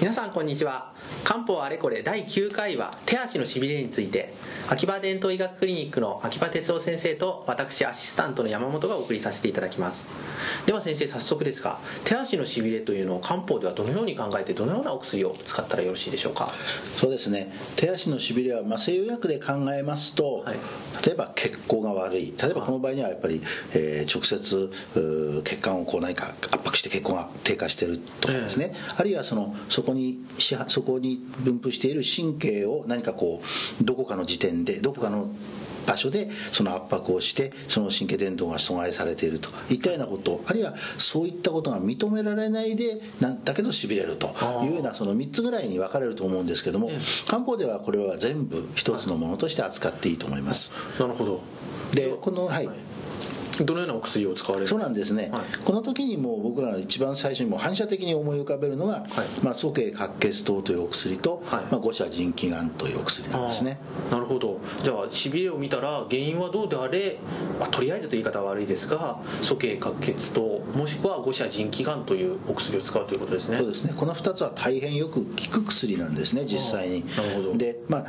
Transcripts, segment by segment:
皆さんこんにちは。漢方あれこれ第9回は手足のしびれについて秋葉伝統医学クリニックの秋葉哲夫先生と私アシスタントの山本がお送りさせていただきます。では先生早速ですが手足のしびれというのを漢方ではどのように考えてどのようなお薬を使ったらよろしいでしょうか？そうですね。手足のしびれは、まあ、西洋薬で考えますと、はい、例えば血行が悪い。例えばこの場合にはやっぱり、えー、直接血管をこう何か圧迫して血行が低下しているとかですね、えー、あるいはそのそこにそこに分布している神経を何かこうどこかの時点でどこかの場所でその圧迫をしてその神経伝導が阻害されているといったようなことあるいはそういったことが認められないでなんだけどしびれるというようなその3つぐらいに分かれると思うんですけども漢方ではこれは全部一つのものとして扱っていいと思います。なるほど。でこのはいどのようなお薬を使われる？そうなんですね、はい、この時にもう僕らが一番最初にも反射的に思い浮かべるのが、はい、まあ、鼠径角血糖というお薬と、はい、まあ、五者腎気丸というお薬なんですね。なるほど。じゃあしびれを見たら原因はどうであれ、まあ、とりあえずという言い方は悪いですが鼠径角血糖もしくは五者腎気丸というお薬を使うということですね。そうですね。この2つは大変よく効く薬なんですね実際に。なるほど。でまあ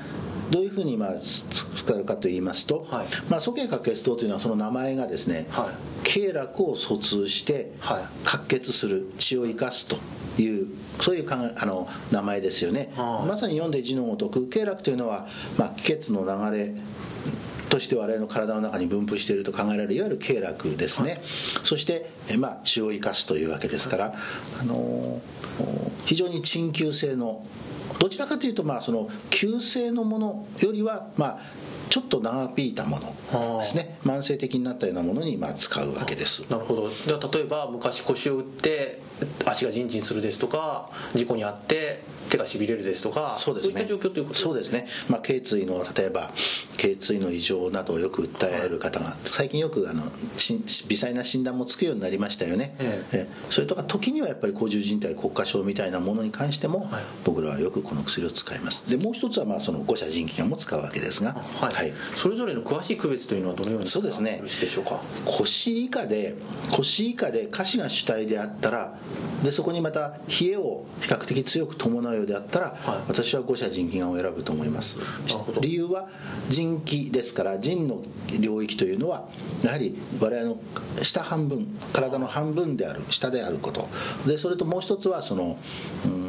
どういうふうにまあ使うかと言いますと、はい。まあ、鼠径角血糖というのはその名前がですね、はい、経絡を疎通して滑血する血を生かすというそういうかあの名前ですよね、はあ、まさに読んで字のごとく経絡というのは、まあ、気血の流れとして我々の体の中に分布していると考えられるいわゆる経絡ですね、はい、そして、まあ、血を生かすというわけですから、あの非常に鎮急性のどちらかというとまあその急性のものよりはまあちょっと長引いたものですね。慢性的になったようなものにまあ使うわけです。なるほど。では例えば昔腰を打って足がジンジンするですとか事故に遭って手がしびれるですとかそうですね。そういった状況ということそうですね、まあ、頸椎の例えば頸椎の異常などをよく訴える方が最近よくあの微細な診断もつくようになりましたよね、ええ。それとか時にはやっぱり甲状人体骨化症みたいなものに関しても、僕らはよくこの薬を使います。でもう一つはまあその五者腎気も使うわけですが、はい、はい、それぞれの詳しい区別というのはどのようにそうですね。でしょうか？腰以下で腰以下で下肢が主体であったらでそこにまた冷えを比較的強く伴うようであったら、はい、私は五者腎気眼を選ぶと思います。理由は腎気ですから腎の領域というのはやはり我々の下半分体の半分である下であること。でそれともう一つはそのうん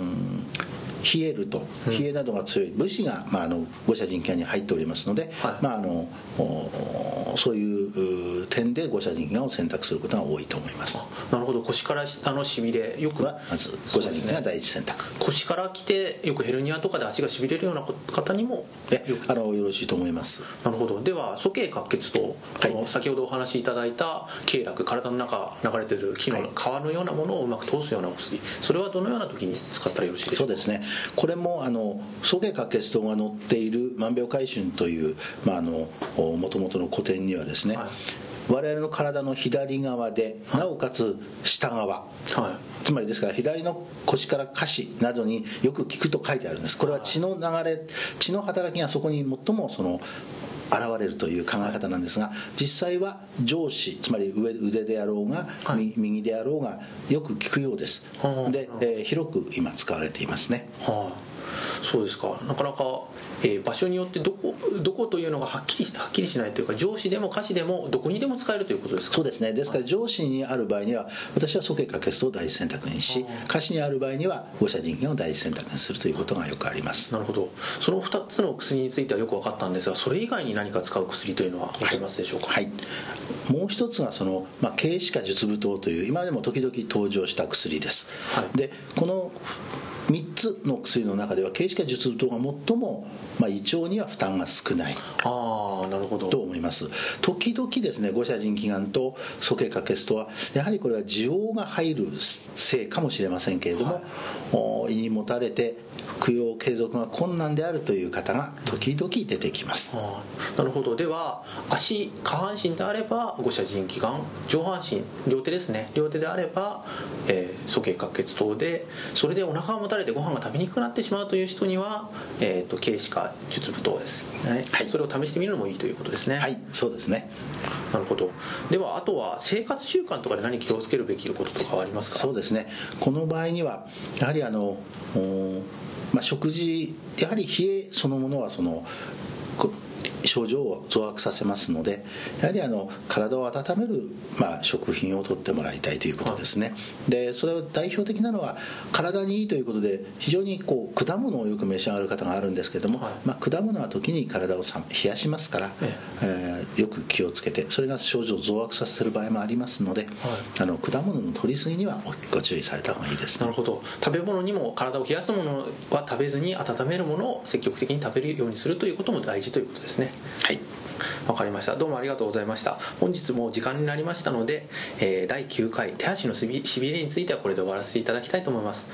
冷えると。冷えなどが強い。武士が、まあ、あの五社人気に入っておりますので、はい、まあ、あのそういう点で五社人気を選択することが多いと思います。なるほど。腰から下のしびれよく。はまず五社人気が第一選択、ね、腰から来てよくヘルニアとかで足がしびれるような方にもえあのよろしいと思います。なるほど。では鼠径滑血と、はい、先ほどお話しいただいた経絡体の中流れてる木の皮のようなものをうまく通すようなお薬。それはどのような時に使ったらよろしいでしょうか？そうですねこれもあの鼠径滑血糖が載っている万病回春というまああの元々の古典にはですね、はい。我々の体の左側で、なおかつ下側、はい、つまりですから左の腰から下肢などによく効くと書いてあるんです。これは血の流れ血の働きがそこに最もその現れるという考え方なんですが実際は上肢つまり上腕であろうが、はい、右であろうがよく効くようです。で、えー、広く今使われていますね、はあそうですか。なかなか、えー、場所によってどこどこというのがはっきりはっきりしないというか上司でも下肢でもどこにでも使えるということですか？そうですね。ですから上司にある場合には私は鼠径可決を第一選択にし下肢にある場合には五者人権を第一選択にするということがよくあります。なるほど。その2つの薬についてはよく分かったんですがそれ以外に何か使う薬というのはございますでしょうか？はい、はい、もう一つがその、まあ、軽視化術舞踏という今でも時々登場した薬です、はい、でこの3つの薬の中では軽視化術等が最も、まあ、胃腸には負担が少ない。あなるほど。と思います。時々ですね五者腎気眼と鼠径可決とはやはりこれは需要が入るせいかもしれませんけれども、はい、胃にもたれて服用継続が困難であるという方が時々出てきます。なるほど。では足下半身であれば五者腎気眼上半身両手ですね。両手であれば、えー、鼠径可決等でそれでお腹がもたれてご飯が食べにくくなってしまうという人人には、えーと、軽視化術舞踏です。ね、はい、それを試してみるのもいいということですね。はい。そうですね。なるほど。ではあとは生活習慣とかで何気をつけるべきこととかはありますか？そうですね。この場合にはやはりあのまあ、食事やはり冷えそのものはその症状を増悪させますのでやはりあの体を温める、まあ、食品をとってもらいたいということですね、はい、でそれを代表的なのは体にいいということで非常にこう果物をよく召し上がる方があるんですけども、はい、まあ、果物は時に体を冷やしますから、ええ。ー、よく気をつけてそれが症状を増悪させる場合もありますので、はい、あの果物の取りすぎにはご注意された方がいいです、ね、なるほど。食べ物にも体を冷やすものは食べずに温めるものを積極的に食べるようにするということも大事ということですね。はい。わかりました。どうもありがとうございました。本日も時間になりましたので、えー、第9回手足のしびれについてはこれで終わらせていただきたいと思います。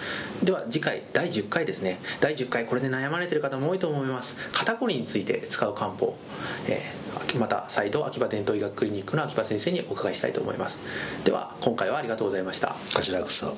では次回第10回ですね。第10回これで悩まれている方も多いと思います。肩こりについて使う漢方、えー、また再度秋葉伝統医学クリニックの秋葉先生にお伺いしたいと思います。では今回はありがとうございました。こちらこそ